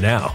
now.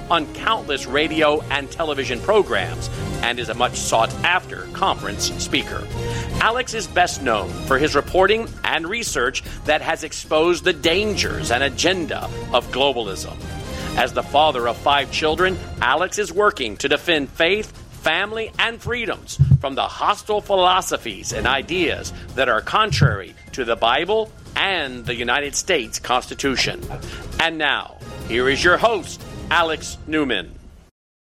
on countless radio and television programs and is a much sought after conference speaker. Alex is best known for his reporting and research that has exposed the dangers and agenda of globalism. As the father of five children, Alex is working to defend faith, family, and freedoms from the hostile philosophies and ideas that are contrary to the Bible and the United States Constitution. And now, here is your host, Alex Newman.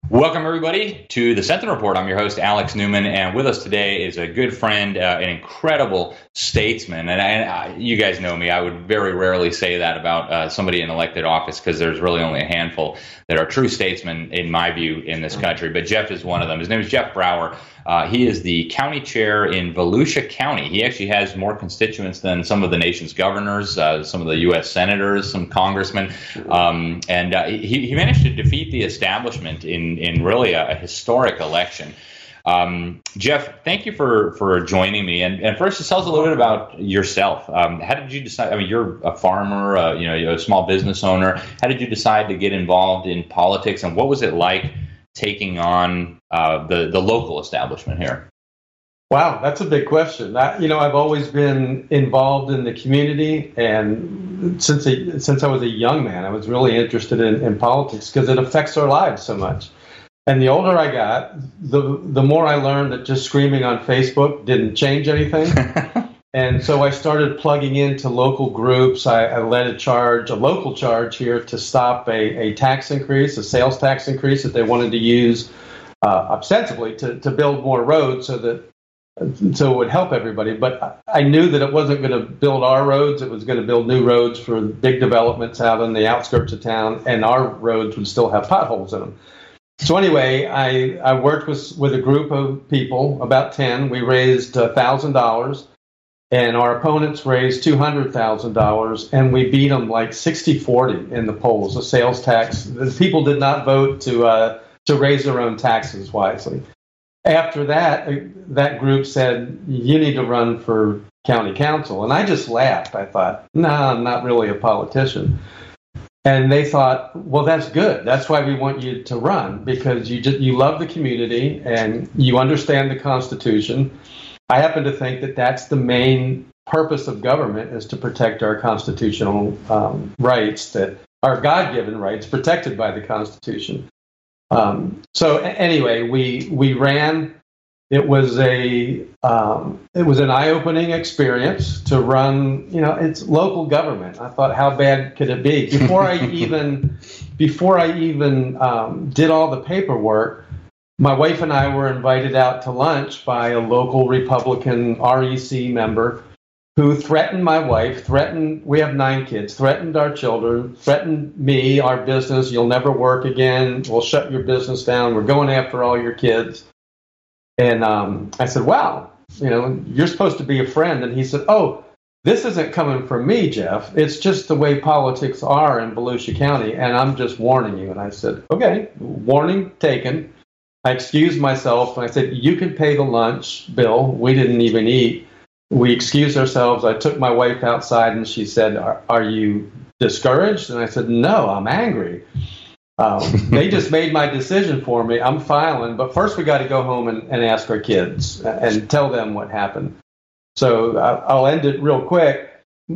Welcome, everybody, to the Sentinel Report. I'm your host, Alex Newman, and with us today is a good friend, uh, an incredible statesman. And, I, you guys know me, I would very rarely say that about uh, somebody in elected office because there's really only a handful that are true statesmen, in my view, in this country. But Jeff is one of them. His name is Jeff Brower. Uh, he is the county chair in Volusia County. He actually has more constituents than some of the nation's governors, uh, some of the U.S. senators, some congressmen, um, and uh, he, he, managed to defeat the establishment in in really a, a historic election. Um, Jeff, thank you for for joining me. And, and first, just tell us a little bit about yourself. Um, how did you decide? I mean, you're a farmer, uh, you know, you're a small business owner. How did you decide to get involved in politics, and what was it like taking on uh, the the local establishment here? Wow, that's a big question. That, you know, I've always been involved in the community, and since a, since I was a young man, I was really interested in, in politics because it affects our lives so much. And the older I got, the the more I learned that just screaming on Facebook didn't change anything. And so I started plugging into local groups. I, I, led a charge, a local charge here to stop a, a tax increase, a sales tax increase that they wanted to use uh, ostensibly to, to build more roads so that so it would help everybody. But I knew that it wasn't going to build our roads. It was going to build new roads for big developments out in the outskirts of town, and our roads would still have potholes in them. So anyway, I, I worked with, with a group of people, about 10. We raised $1,000 and our opponents raised $200,000, and we beat them like 60-40 in the polls. The sales tax, the people did not vote to uh, to raise their own taxes wisely. After that, uh, that group said, "You need to run for county council," and I just laughed. I thought, "No, nah, I'm not really a politician." And they thought, "Well, that's good. That's why we want you to run because you just you love the community and you understand the Constitution." I happen to think that that's the main purpose of government is to protect our constitutional um, rights that are God-given rights protected by the Constitution. Um, so anyway, we we ran. It was a um, it was an eye-opening experience to run. You know, it's local government. I thought, how bad could it be? Before I even before I even um, did all the paperwork, my wife and I were invited out to lunch by a local Republican REC member who threatened my wife, threatened, we have nine kids, threatened our children, threatened me, our business, you'll never work again, we'll shut your business down, we're going after all your kids. And um, I said, wow, you know, you're supposed to be a friend. And he said, oh, this isn't coming from me, Jeff. It's just the way politics are in Volusia County, and I'm just warning you. And I said, okay, warning taken. I excused myself and I said, You can pay the lunch bill. We didn't even eat. We excused ourselves. I took my wife outside and she said, Are, are you discouraged? And I said, No, I'm angry. Um, they just made my decision for me. I'm filing, but first we got to go home and, and ask our kids and tell them what happened. So I'll end it real quick.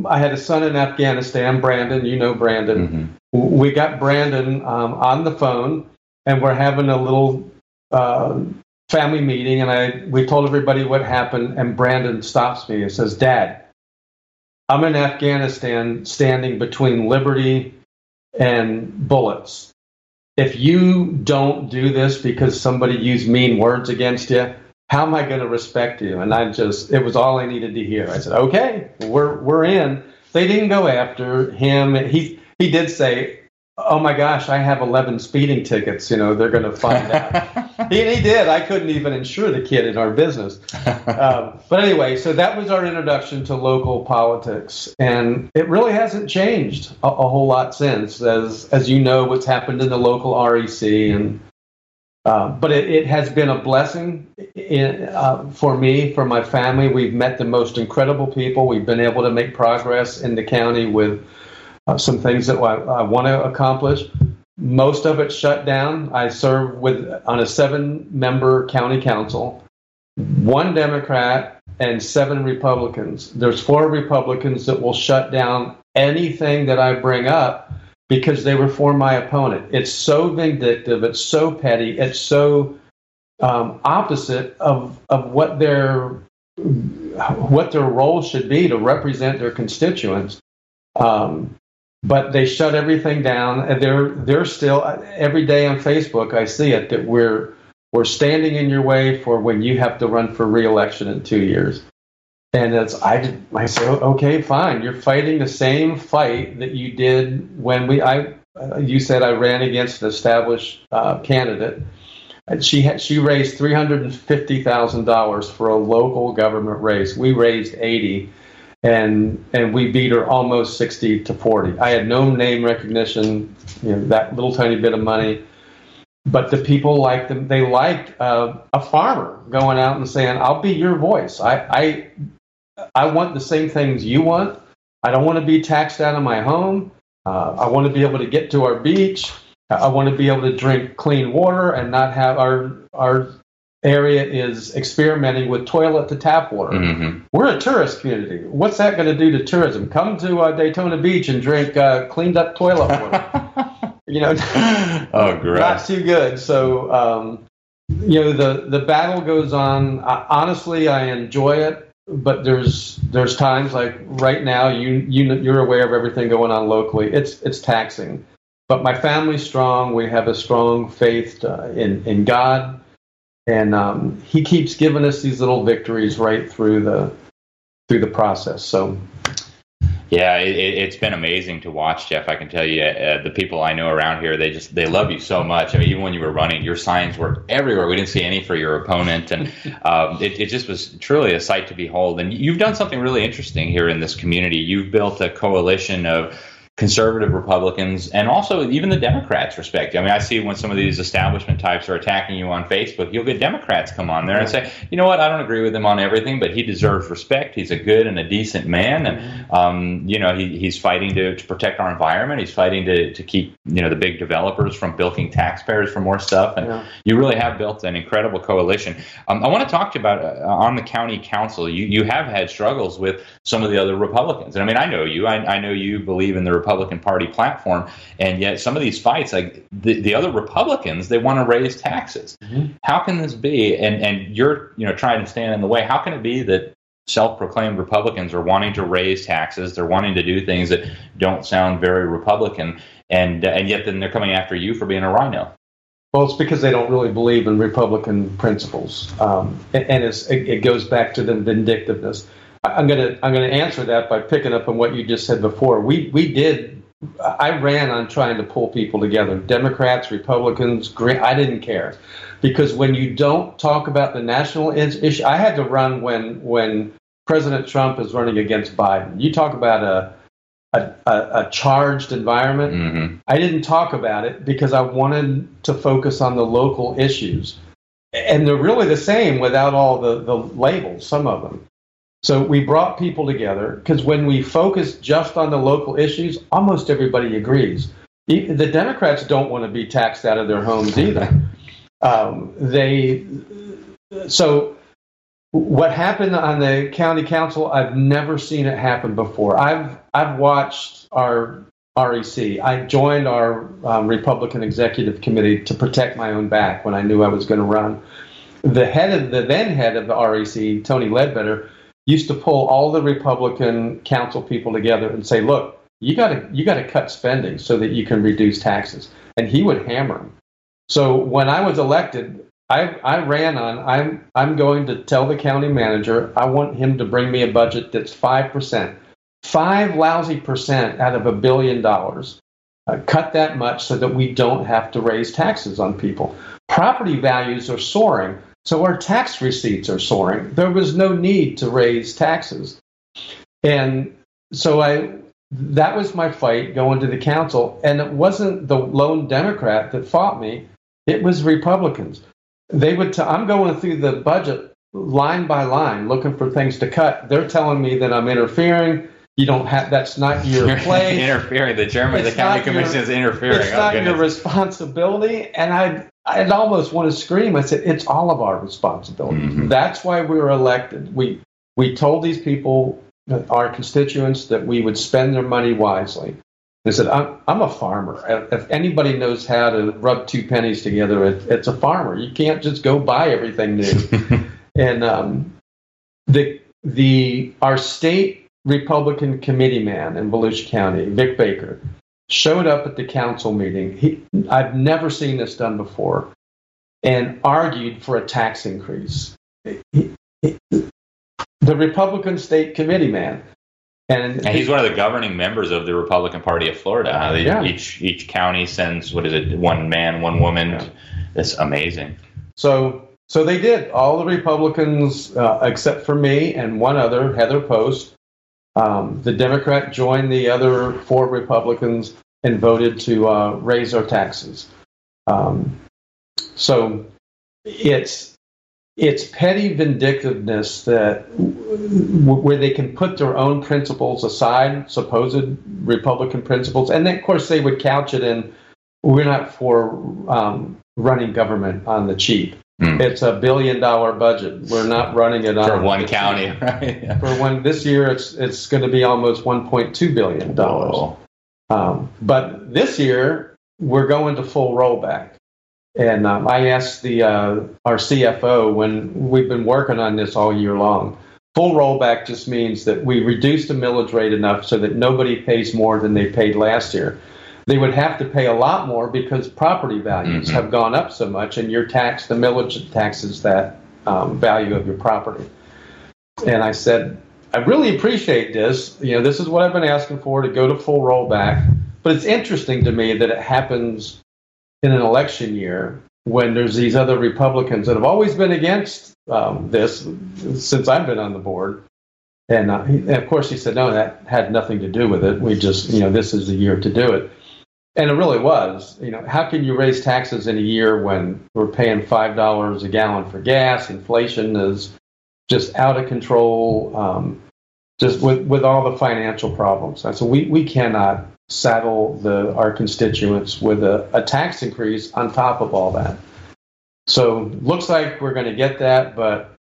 I had a son in Afghanistan, Brandon. You know Brandon. Mm-hmm. We got Brandon um, on the phone, and we're having a little uh, family meeting, and I we told everybody what happened, and Brandon stops me and says, "Dad, I'm in Afghanistan, standing between liberty and bullets. If you don't do this because somebody used mean words against you, how am I going to respect you?" And I just it was all I needed to hear. I said, "Okay, we're we're in." They didn't go after him. He he did say, "Oh my gosh, I have 11 speeding tickets. You know, they're going to find out." he, he did. I couldn't even insure the kid in our business. Um, but anyway, so that was our introduction to local politics, and it really hasn't changed a, a whole lot since. As as you know, what's happened in the local REC and uh, but it, it, has been a blessing in, uh, for me, for my family. We've met the most incredible people. We've been able to make progress in the county with uh, some things that I, I want to accomplish. Most of it shut down. I serve with on a seven-member county council, one Democrat and seven Republicans. There's four Republicans that will shut down anything that I bring up because they were for my opponent. It's so vindictive. It's so petty. It's so um, opposite of of what their what their role should be to represent their constituents. Um, but they shut everything down, and they're they're still every day on Facebook. I see it that we're we're standing in your way for when you have to run for reelection in two years. And it's I I say okay fine you're fighting the same fight that you did when we I you said I ran against an established uh, candidate. And she had, she raised three hundred and fifty thousand dollars for a local government race. We raised eighty, and and we beat her almost sixty to forty. I had no name recognition, you know that little tiny bit of money, but the people liked them. They liked uh, a farmer going out and saying, "I'll be your voice." I I I want the same things you want. I don't want to be taxed out of my home. Uh, I want to be able to get to our beach. I want to be able to drink clean water and not have our our area is experimenting with toilet to tap water. Mm-hmm. We're a tourist community. What's that going to do to tourism? Come to uh, Daytona Beach and drink uh, cleaned up toilet water. you know, oh, gross. not too good. So, um, you know, the the battle goes on. honestly, I enjoy it but there's there's times like right now you you you're aware of everything going on locally. It's it's taxing, but my family's strong. We have a strong faith uh, in in God, and um, He keeps giving us these little victories right through the through the process. So yeah, it, has been amazing to watch, Jeff. I can tell you, uh, the people I know around here, they just they love you so much. I mean, even when you were running, your signs were everywhere. We didn't see any for your opponent, and um, it, it just was truly a sight to behold. And you've done something really interesting here in this community. You've built a coalition of conservative Republicans and also even the Democrats respect you. I mean, I see when some of these establishment types are attacking you on Facebook, you'll get Democrats come on there and say, you know what, I don't agree with him on everything, but he deserves respect. He's a good and a decent man, and um, you know he, he's fighting to, to protect our environment. He's fighting to, to keep you know the big developers from bilking taxpayers for more stuff, and yeah. you really have built an incredible coalition. Um, I want to talk to you about uh, on the county council. You you have had struggles with some of the other Republicans, and I mean I know you. I, I know you believe in the Republican Party platform, and yet some of these fights, like the, the other Republicans, they want to raise taxes. Mm-hmm. How can this be? And and you're you know trying to stand in the way. How can it be that self-proclaimed Republicans are wanting to raise taxes? They're wanting to do things that don't sound very Republican, and uh, and yet then they're coming after you for being a RINO. Well, it's because they don't really believe in Republican principles, um, and, and it, it goes back to the vindictiveness. I'm gonna I'm gonna answer that by picking up on what you just said before. We we did. I ran on trying to pull people together, Democrats, Republicans. I didn't care because when you don't talk about the national issue, I had to run when when President Trump is running against Biden. You talk about a a, a, a charged environment. Mm-hmm. I didn't talk about it because I wanted to focus on the local issues, and they're really the same without all the the labels. Some of them. So we brought people together because when we focus just on the local issues, almost everybody agrees. The Democrats don't want to be taxed out of their homes either. Um, they so what happened on the county council, I've never seen it happen before. I've I've watched our REC. I joined our um, Republican executive committee to protect my own back when I knew I was going to run the head of the then head of the REC, Tony Ledbetter, used to pull all the Republican council people together and say, "Look, you got to you got to cut spending so that you can reduce taxes," and he would hammer them. So when I was elected, I, I ran on I'm I'm going to tell the county manager I want him to bring me a budget that's five percent, five lousy percent out of a billion dollars. Uh, cut that much so that we don't have to raise taxes on people. Property values are soaring, so our tax receipts are soaring. There was no need to raise taxes, and so I that was my fight going to the council, and it wasn't the lone Democrat that fought me. It was Republicans they would. T- I'm going through the budget line by line, looking for things to cut. They're telling me that I'm interfering. You don't have. That's not your place. interfering. The chairman of the county commission your, is interfering. It's oh, not goodness. your responsibility. And I, I'd almost want to scream. I said, it's all of our responsibility. Mm-hmm. That's why we were elected. We we told these people, our constituents, that we would spend their money wisely. They said, I'm, I'm a farmer. If anybody knows how to rub two pennies together, it, it's a farmer. You can't just go buy everything new. and um, the, the, our state Republican committee man in Volusia County, Vic Baker, showed up at the council meeting. He, I've never seen this done before and argued for a tax increase. He, he, the Republican state committee man and, and, he's one of the governing members of the Republican Party of Florida. Uh, yeah. Each each county sends what is it, one man, one woman. Yeah. It's amazing. So so they did. All the Republicans, uh, except for me and one other, Heather Post, um, the Democrat joined the other four Republicans and voted to uh, raise our taxes. Um, so it's it's petty vindictiveness that where they can put their own principles aside, supposed Republican principles, and then of course they would couch it in, "We're not for um, running government on the cheap." Mm. It's a billion dollar budget. We're not running it on for one county, right? Yeah. For one this year, it's it's going to be almost 1.2 billion dollars. Um, but this year, we're going to full rollback. And um, I asked the uh, our CFO when we've been working on this all year long. Full rollback just means that we reduce the millage rate enough so that nobody pays more than they paid last year. They would have to pay a lot more because property values mm-hmm. have gone up so much, and your tax, the millage taxes that um, value of your property. And I said, I really appreciate this. You know, this is what I've been asking for to go to full rollback. But it's interesting to me that it happens in an election year when there's these other Republicans that have always been against um, this since I've been on the board. And, uh, he, and, of course, he said, no, that had nothing to do with it. We just, you know, this is the year to do it. And it really was. You know, how can you raise taxes in a year when we're paying $5 a gallon for gas? Inflation is just out of control, um, just with, with all the financial problems. So we, we cannot saddle the, our constituents with a, a tax increase on top of all that. So looks like we're going to get that, but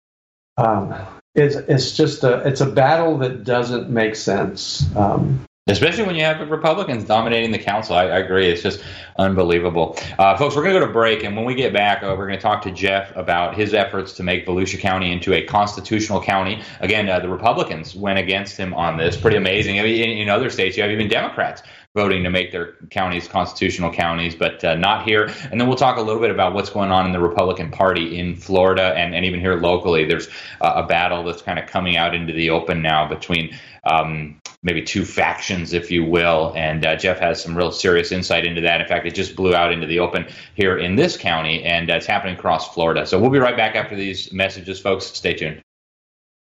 um, it's it's just a it's a battle that doesn't make sense. Um, Especially when you have Republicans dominating the council. I, I agree. It's just unbelievable. Uh, folks, we're going to go to break. And when we get back, uh, we're going to talk to Jeff about his efforts to make Volusia County into a constitutional county. Again, uh, the Republicans went against him on this. Pretty amazing. I mean, in, in other states, you have even Democrats voting to make their counties constitutional counties, but uh, not here. And then we'll talk a little bit about what's going on in the Republican Party in Florida and, and even here locally. There's uh, a battle that's kind of coming out into the open now between um, maybe two factions, if you will. And uh, Jeff has some real serious insight into that. In fact, it just blew out into the open here in this county, and uh, it's happening across Florida. So we'll be right back after these messages, folks. Stay tuned.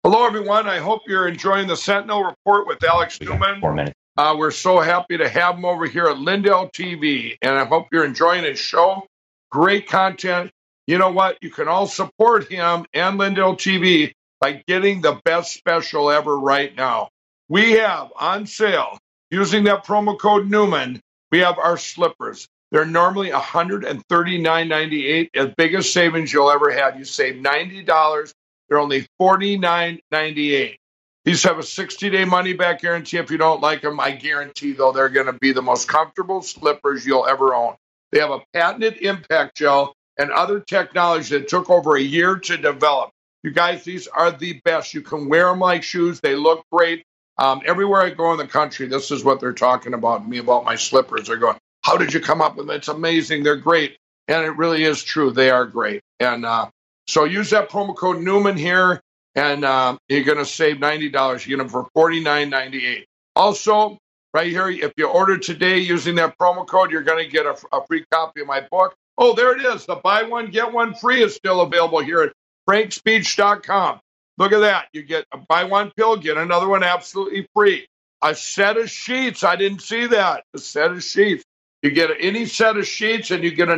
Hello, everyone. I hope you're enjoying the Sentinel Report with Alex Newman. Four minutes. Uh, we're so happy to have him over here at Lindell TV, and I hope you're enjoying his show. Great content. You know what? You can all support him and Lindell TV by getting the best special ever right now. We have on sale, using that promo code Newman, we have our slippers. They're normally $139.98, the biggest savings you'll ever have. You save $90, they're only $49.98. These have a 60 day money back guarantee. If you don't like them, I guarantee, though, they're going to be the most comfortable slippers you'll ever own. They have a patented impact gel and other technology that took over a year to develop. You guys, these are the best. You can wear them like shoes. They look great. Um, everywhere I go in the country, this is what they're talking about me about my slippers. They're going, "How did you come up with them? It's amazing. They're great." And it really is true. They are great. And uh, so use that promo code Newman here, and uh, you're going to save ninety dollars. You get them for forty nine ninety eight. Also, right here, if you order today using that promo code, you're going to get a, a free copy of my book. Oh, there it is. The buy one get one free is still available here at frankspeech.com. Look at that. You get a buy one pill, get another one absolutely free. A set of sheets. I didn't see that. A set of sheets. You get any set of sheets and you get a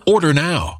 Order now.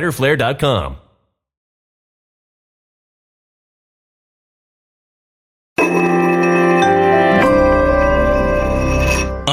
riderflare.com.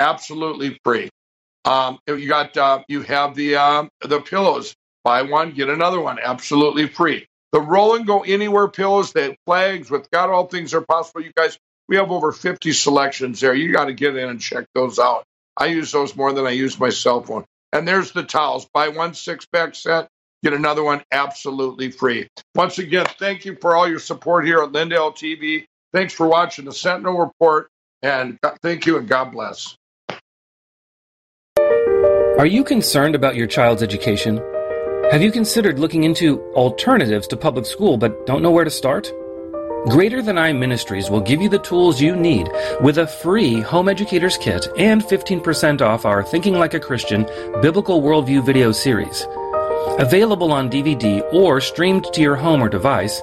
absolutely free. Um, you got uh, you have the uh, the pillows. Buy one, get another one, absolutely free. The roll and go anywhere pillows, the flags with God, all things are possible. You guys, we have over 50 selections there. You got to get in and check those out. I use those more than I use my cell phone. And there's the towels. Buy one six pack set, get another one absolutely free. Once again, thank you for all your support here at Lindell TV. Thanks for watching the Sentinel Report, and thank you and God bless. Are you concerned about your child's education? Have you considered looking into alternatives to public school but don't know where to start? Greater Than I Ministries will give you the tools you need with a free Home Educators Kit and 15% off our Thinking Like a Christian Biblical Worldview video series. Available on DVD or streamed to your home or device,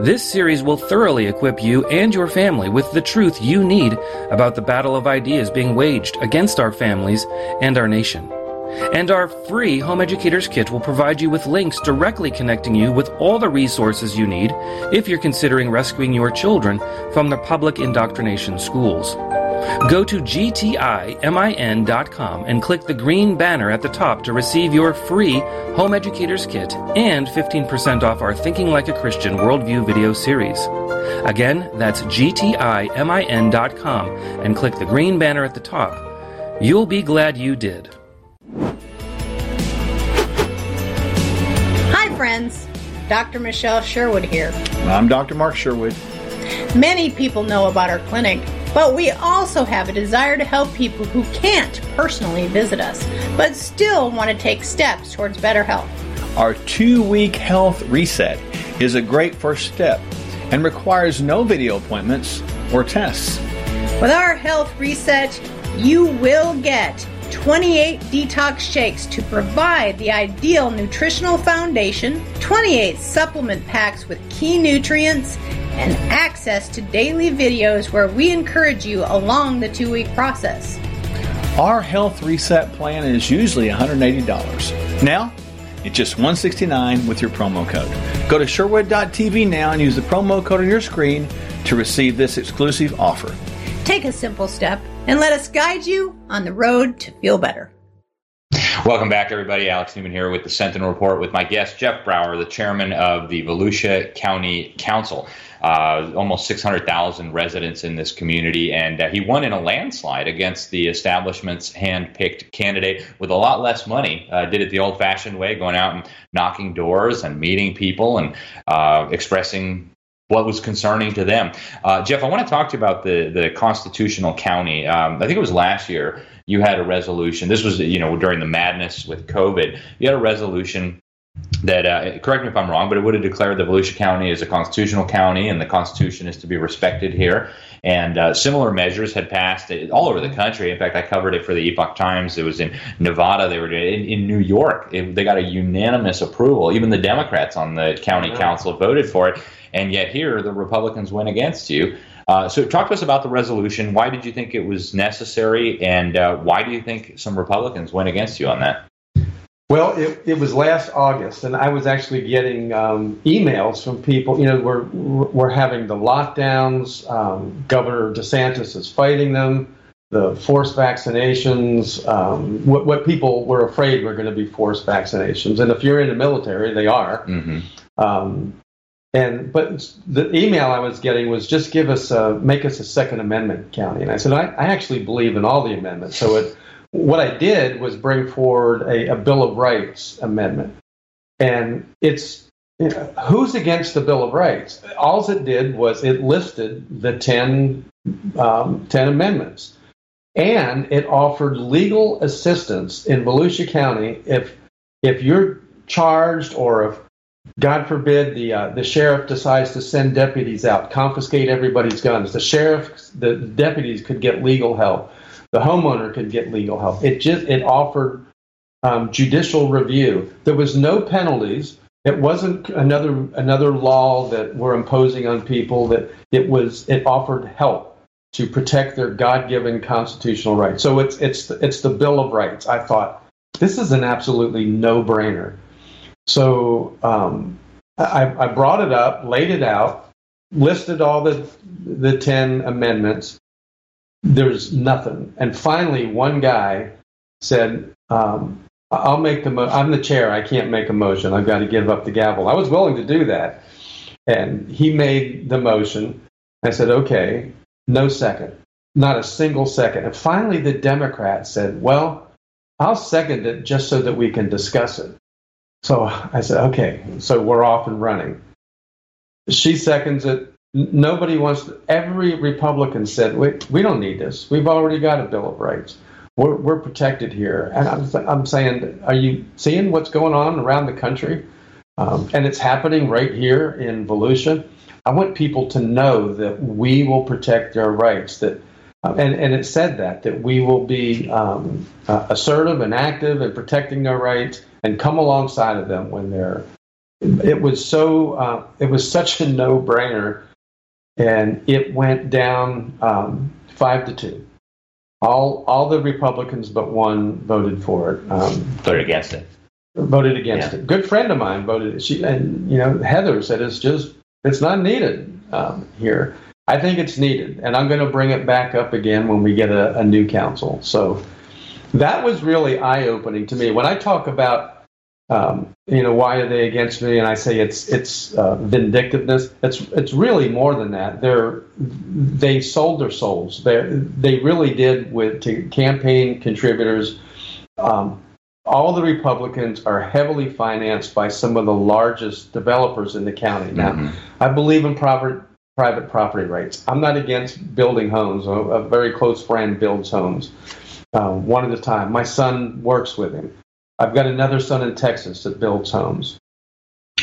this series will thoroughly equip you and your family with the truth you need about the battle of ideas being waged against our families and our nation. And our free Home Educators Kit will provide you with links directly connecting you with all the resources you need if you're considering rescuing your children from the public indoctrination schools. Go to gtimin.com and click the green banner at the top to receive your free Home Educators Kit and 15% off our Thinking Like a Christian Worldview video series. Again, that's gtimin.com and click the green banner at the top. You'll be glad you did. Hi, friends. Dr. Michelle Sherwood here. I'm Dr. Mark Sherwood. Many people know about our clinic, but we also have a desire to help people who can't personally visit us, but still want to take steps towards better health. Our two week health reset is a great first step and requires no video appointments or tests. With our health reset, you will get 28 detox shakes to provide the ideal nutritional foundation, 28 supplement packs with key nutrients, and access to daily videos where we encourage you along the two week process. Our health reset plan is usually $180. Now, it's just 169 with your promo code. Go to Sherwood.tv now and use the promo code on your screen to receive this exclusive offer. Take a simple step and let us guide you on the road to feel better. Welcome back, everybody. Alex Newman here with the Sentinel Report with my guest, Jeff Brower, the chairman of the Volusia County Council. Uh, almost 600,000 residents in this community, and uh, he won in a landslide against the establishment's hand-picked candidate with a lot less money. Uh, did it the old-fashioned way, going out and knocking doors and meeting people and uh, expressing what was concerning to them. Uh, Jeff, I want to talk to you about the the constitutional county. Um, I think it was last year you had a resolution. This was you know during the madness with COVID. You had a resolution that uh, correct me if I'm wrong, but it would have declared that Volusia County is a constitutional county and the Constitution is to be respected here. And uh, similar measures had passed all over the country. In fact, I covered it for the Epoch Times. It was in Nevada. They were in, in New York. It, they got a unanimous approval. Even the Democrats on the county council voted for it. And yet here, the Republicans went against you. Uh, so, talk to us about the resolution. Why did you think it was necessary, and uh, why do you think some Republicans went against you on that? Well, it, it was last August, and I was actually getting um, emails from people. You know, we're we're having the lockdowns. Um, Governor DeSantis is fighting them. The forced vaccinations. Um, what what people were afraid were going to be forced vaccinations, and if you're in the military, they are. Mm-hmm. Um, and but the email I was getting was just give us a make us a Second Amendment county, and I said I, I actually believe in all the amendments. So it, what I did was bring forward a, a Bill of Rights amendment, and it's who's against the Bill of Rights? All it did was it listed the 10, um, 10 amendments, and it offered legal assistance in Volusia County if if you're charged or if God forbid the uh, the sheriff decides to send deputies out, confiscate everybody's guns. The sheriff, the deputies could get legal help. The homeowner could get legal help. It just it offered um, judicial review. There was no penalties. It wasn't another another law that we're imposing on people. That it was it offered help to protect their God-given constitutional rights. So it's it's it's the Bill of Rights. I thought this is an absolutely no-brainer. So um, I, I brought it up, laid it out, listed all the the ten amendments. There's nothing, and finally, one guy said, um, "I'll make the. Mo- I'm the chair. I can't make a motion. I've got to give up the gavel." I was willing to do that, and he made the motion. I said, "Okay." No second, not a single second. And finally, the Democrat said, "Well, I'll second it just so that we can discuss it." So I said, okay, so we're off and running. She seconds it. Nobody wants, to, every Republican said, we, we don't need this. We've already got a Bill of Rights. We're, we're protected here. And I'm, I'm saying, are you seeing what's going on around the country? Um, and it's happening right here in Volusia. I want people to know that we will protect their rights, that uh, and, and it said that that we will be um, uh, assertive and active in protecting their rights and come alongside of them when they're. It was so. Uh, it was such a no-brainer, and it went down um, five to two. all all the Republicans but one voted for it. Um, voted against it. Voted against yeah. it. Good friend of mine voted. She and you know Heather said it's just it's not needed um, here. I think it's needed, and I'm going to bring it back up again when we get a, a new council. So that was really eye opening to me. When I talk about um, you know, why are they against me? And I say it's it's uh, vindictiveness. It's it's really more than that. They're they sold their souls. They they really did with to campaign contributors. Um, all the Republicans are heavily financed by some of the largest developers in the county. Now, mm-hmm. I believe in private private property rights. I'm not against building homes. A, a very close friend builds homes uh, one at a time. My son works with him. I've got another son in Texas that builds homes.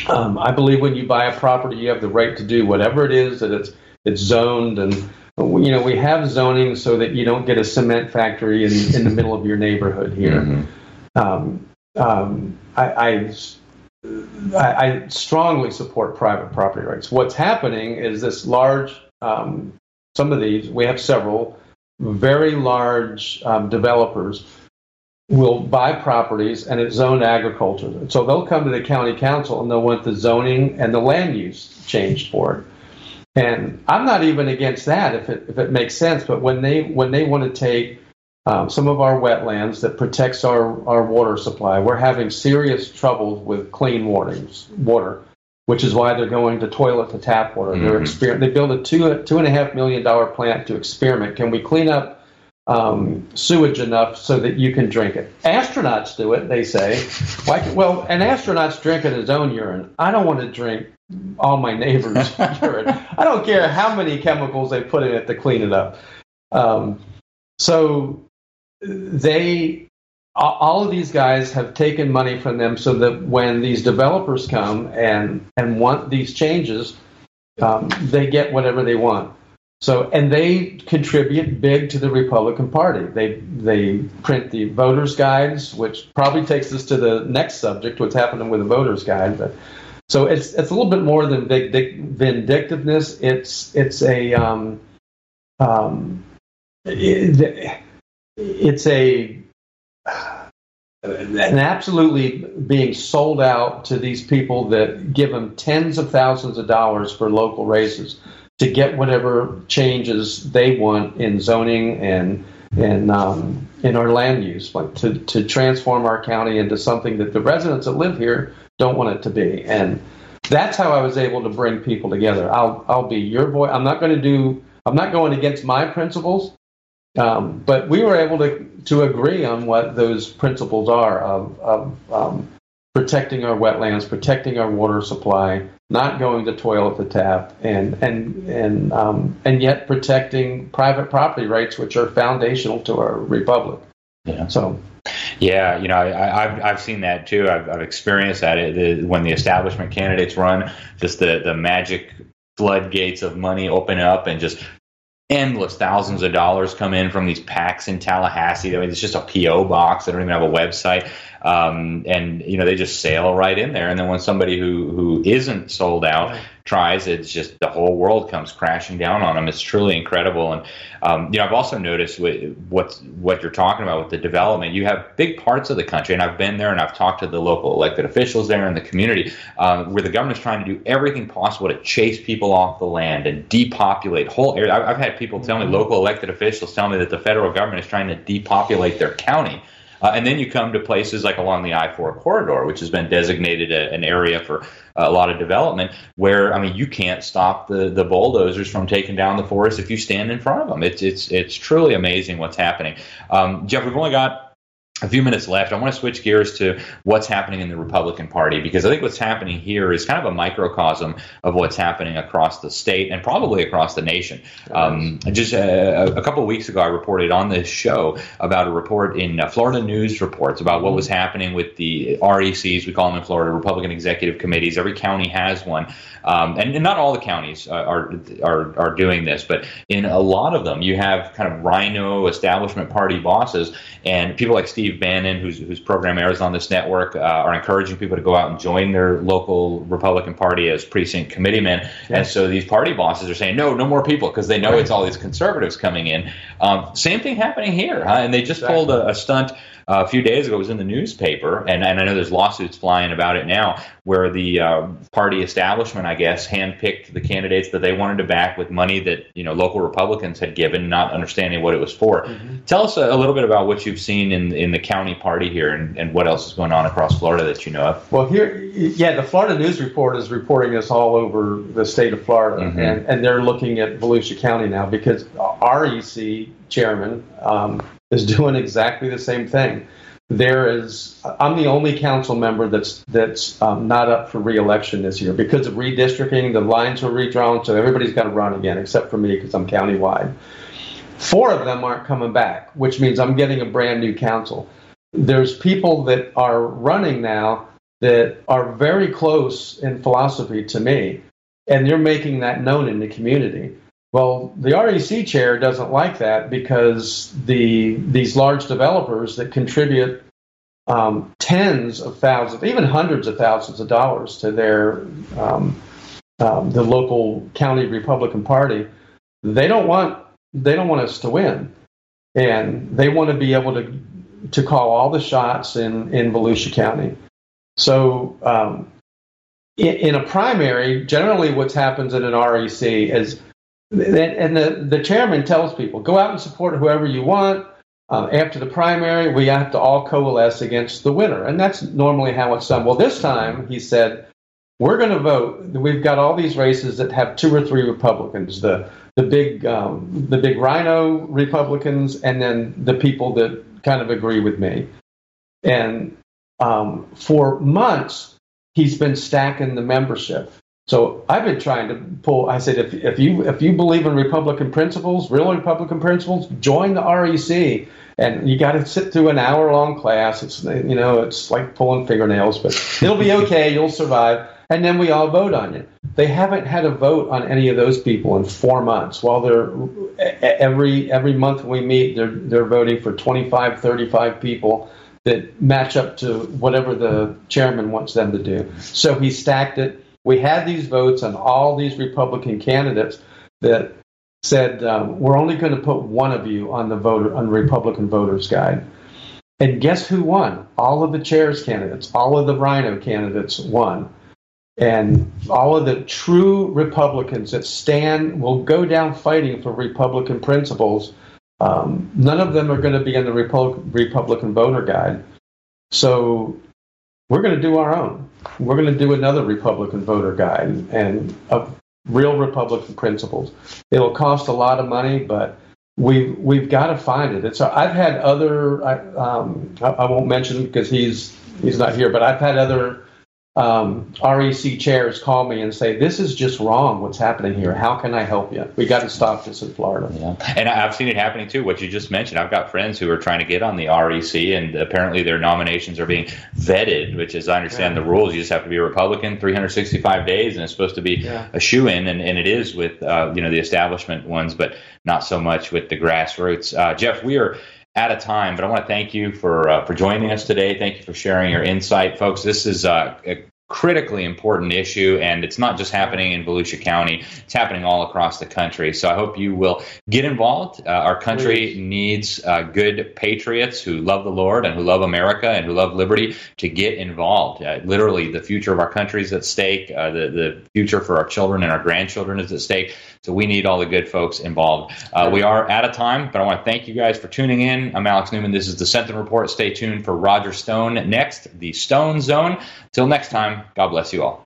Um, I believe when you buy a property, you have the right to do whatever it is that it's it's zoned, and you know we have zoning so that you don't get a cement factory in, in the middle of your neighborhood here. Mm-hmm. Um, um, I, I, I strongly support private property rights. What's happening is this large, um, some of these, we have several very large um, developers will buy properties and it's zoned agriculture. So they'll come to the county council and they'll want the zoning and the land use changed for it. And I'm not even against that if it if it makes sense. But when they when they want to take um, some of our wetlands that protects our, our water supply, we're having serious troubles with clean waters, water, which is why they're going to toilet to tap water. Mm-hmm. They're exper- they built a two two and a half million dollar plant to experiment. Can we clean up um, sewage enough so that you can drink it. Astronauts do it, they say. Why, well, an astronaut's drinking his own urine. I don't want to drink all my neighbors' urine. I don't care how many chemicals they put in it to clean it up. Um, so they, all of these guys have taken money from them so that when these developers come and, and want these changes, um, they get whatever they want. So, and they contribute big to the Republican Party. They they print the voters' guides, which probably takes us to the next subject, what's happening with the voters' guide. But so it's it's a little bit more than big vindictiveness. It's it's a um, um, it, it's a and absolutely being sold out to these people that give them tens of thousands of dollars for local races to get whatever changes they want in zoning and and um, in our land use, like to, to transform our county into something that the residents that live here don't want it to be. And that's how I was able to bring people together. I'll I'll be your voice. I'm not going to do. I'm not going against my principles, um, but we were able to to agree on what those principles are of of um, protecting our wetlands, protecting our water supply, not going to toil at the tap, and and and um, and yet protecting private property rights, which are foundational to our republic. Yeah. So. Yeah, you know, I, have I've seen that too. I've, I've experienced that it, the, when the establishment candidates run, just the the magic floodgates of money open up and just endless thousands of dollars come in from these PACs in Tallahassee. I mean, it's just a PO box. They don't even have a website um, and you know they just sail right in there. And then when somebody who who isn't sold out tries, it's just the whole world comes crashing down on them. It's truly incredible. And um, you know I've also noticed what what you're talking about with the development. You have big parts of the country, and I've been there and I've talked to the local elected officials there in the community, um, where the government's trying to do everything possible to chase people off the land and depopulate whole areas. I've had people tell me, mm-hmm. local elected officials tell me that the federal government is trying to depopulate their county uh, and then you come to places like along the I 4 corridor, which has been designated a, an area for a lot of development, where, I mean, you can't stop the, the bulldozers from taking down the forest if you stand in front of them. It's, it's, it's truly amazing what's happening. Um, Jeff, we've only got a few minutes left. I want to switch gears to what's happening in the Republican Party because I think what's happening here is kind of a microcosm of what's happening across the state and probably across the nation. Um, just a, a, couple of weeks ago, I reported on this show about a report in uh, Florida News Reports about what was happening with the RECs, we call them in Florida, Republican Executive Committees. Every county has one. Um, and, and, not all the counties uh, are, are, are doing this, but in a lot of them, you have kind of RINO establishment party bosses and people like Steve Steve Bannon, whose, whose program airs on this network, uh, are encouraging people to go out and join their local Republican Party as precinct committeemen. Yes. And so these party bosses are saying, no, no more people because they know right. it's all these conservatives coming in. Um, same thing happening here, huh? And they just exactly. pulled a, a stunt a few days ago, it was in the newspaper, and, and I know there's lawsuits flying about it now, where the uh, party establishment, I guess, handpicked the candidates that they wanted to back with money that you know local Republicans had given, not understanding what it was for. Mm-hmm. Tell us a, a, little bit about what you've seen in in the county party here, and, and what else is going on across Florida that you know of. Well, here, yeah, the Florida News Report is reporting this all over the state of Florida, mm-hmm. and and they're looking at Volusia County now because our REC chairman. Um, is doing exactly the same thing. There is, I'm the only council member that's that's um, not up for reelection this year because of redistricting. The lines were redrawn, so everybody's got to run again except for me because I'm countywide. Four of them aren't coming back, which means I'm getting a brand new council. There's people that are running now that are very close in philosophy to me, and they're making that known in the community. Well, the REC chair doesn't like that because the these large developers that contribute um, tens of thousands, even hundreds of thousands of dollars to their um, um, the local county Republican Party, they don't want they don't want us to win, and they want to be able to to call all the shots in in Volusia County. So um, in, in, a primary, generally, what happens in an REC is and the, the chairman tells people go out and support whoever you want. Uh, after the primary, we have to all coalesce against the winner. And that's normally how it's done. Well, this time, he said, we're going to vote. We've got all these races that have two or three Republicans the, the, big, um, the big RINO Republicans, and then the people that kind of agree with me. And um, for months, he's been stacking the membership. So I've been trying to pull. I said, if, if you if you believe in Republican principles, real Republican principles, join the REC. And you got to sit through an hour long class. It's you know it's like pulling fingernails, but it'll be okay. You'll survive. And then we all vote on you. They haven't had a vote on any of those people in four months. While they're every every month we meet, they're they're voting for 25, 35 people that match up to whatever the chairman wants them to do. So he stacked it we had these votes on all these Republican candidates that said um, we're only going to put one of you on the voter on Republican voters guide. And guess who won? All of the chairs candidates, all of the RINO candidates won. And all of the true Republicans that stand will go down fighting for Republican principles. Um, none of them are going to be in the Repu- Republican voter guide. So we're going to do our own. We're going to do another Republican voter guide and of real Republican principles. It'll cost a lot of money, but we've we've got to find it. It's I've had other I, um, I, I won't mention because he's he's not here, but I've had other um, REC chairs call me and say, "This is just wrong. What's happening here? How can I help you? We got to stop this in Florida." Yeah, and I've seen it happening too. What you just mentioned, I've got friends who are trying to get on the REC, and apparently their nominations are being vetted. Which, as I understand yeah. the rules, you just have to be a Republican 365 days, and it's supposed to be yeah. a shoo in, and, and it is with uh, you know the establishment ones, but not so much with the grassroots. Uh, Jeff, we are out of time, but I want to thank you for uh, for joining us today. Thank you for sharing your insight, folks. This is uh, a critically important issue, and it's not just happening in Volusia County; it's happening all across the country. So I hope you will get involved. Uh, our country Please. needs uh, good patriots who love the Lord and who love America and who love liberty to get involved. Uh, literally, the future of our country is at stake. Uh, the the future for our children and our grandchildren is at stake. So we need all the good folks involved. Uh, we are out of time, but I want to thank you guys for tuning in. I'm Alex Newman. This is the Sentinel Report. Stay tuned for Roger Stone next, the Stone Zone. Till next time, God bless you all.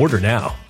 Order now.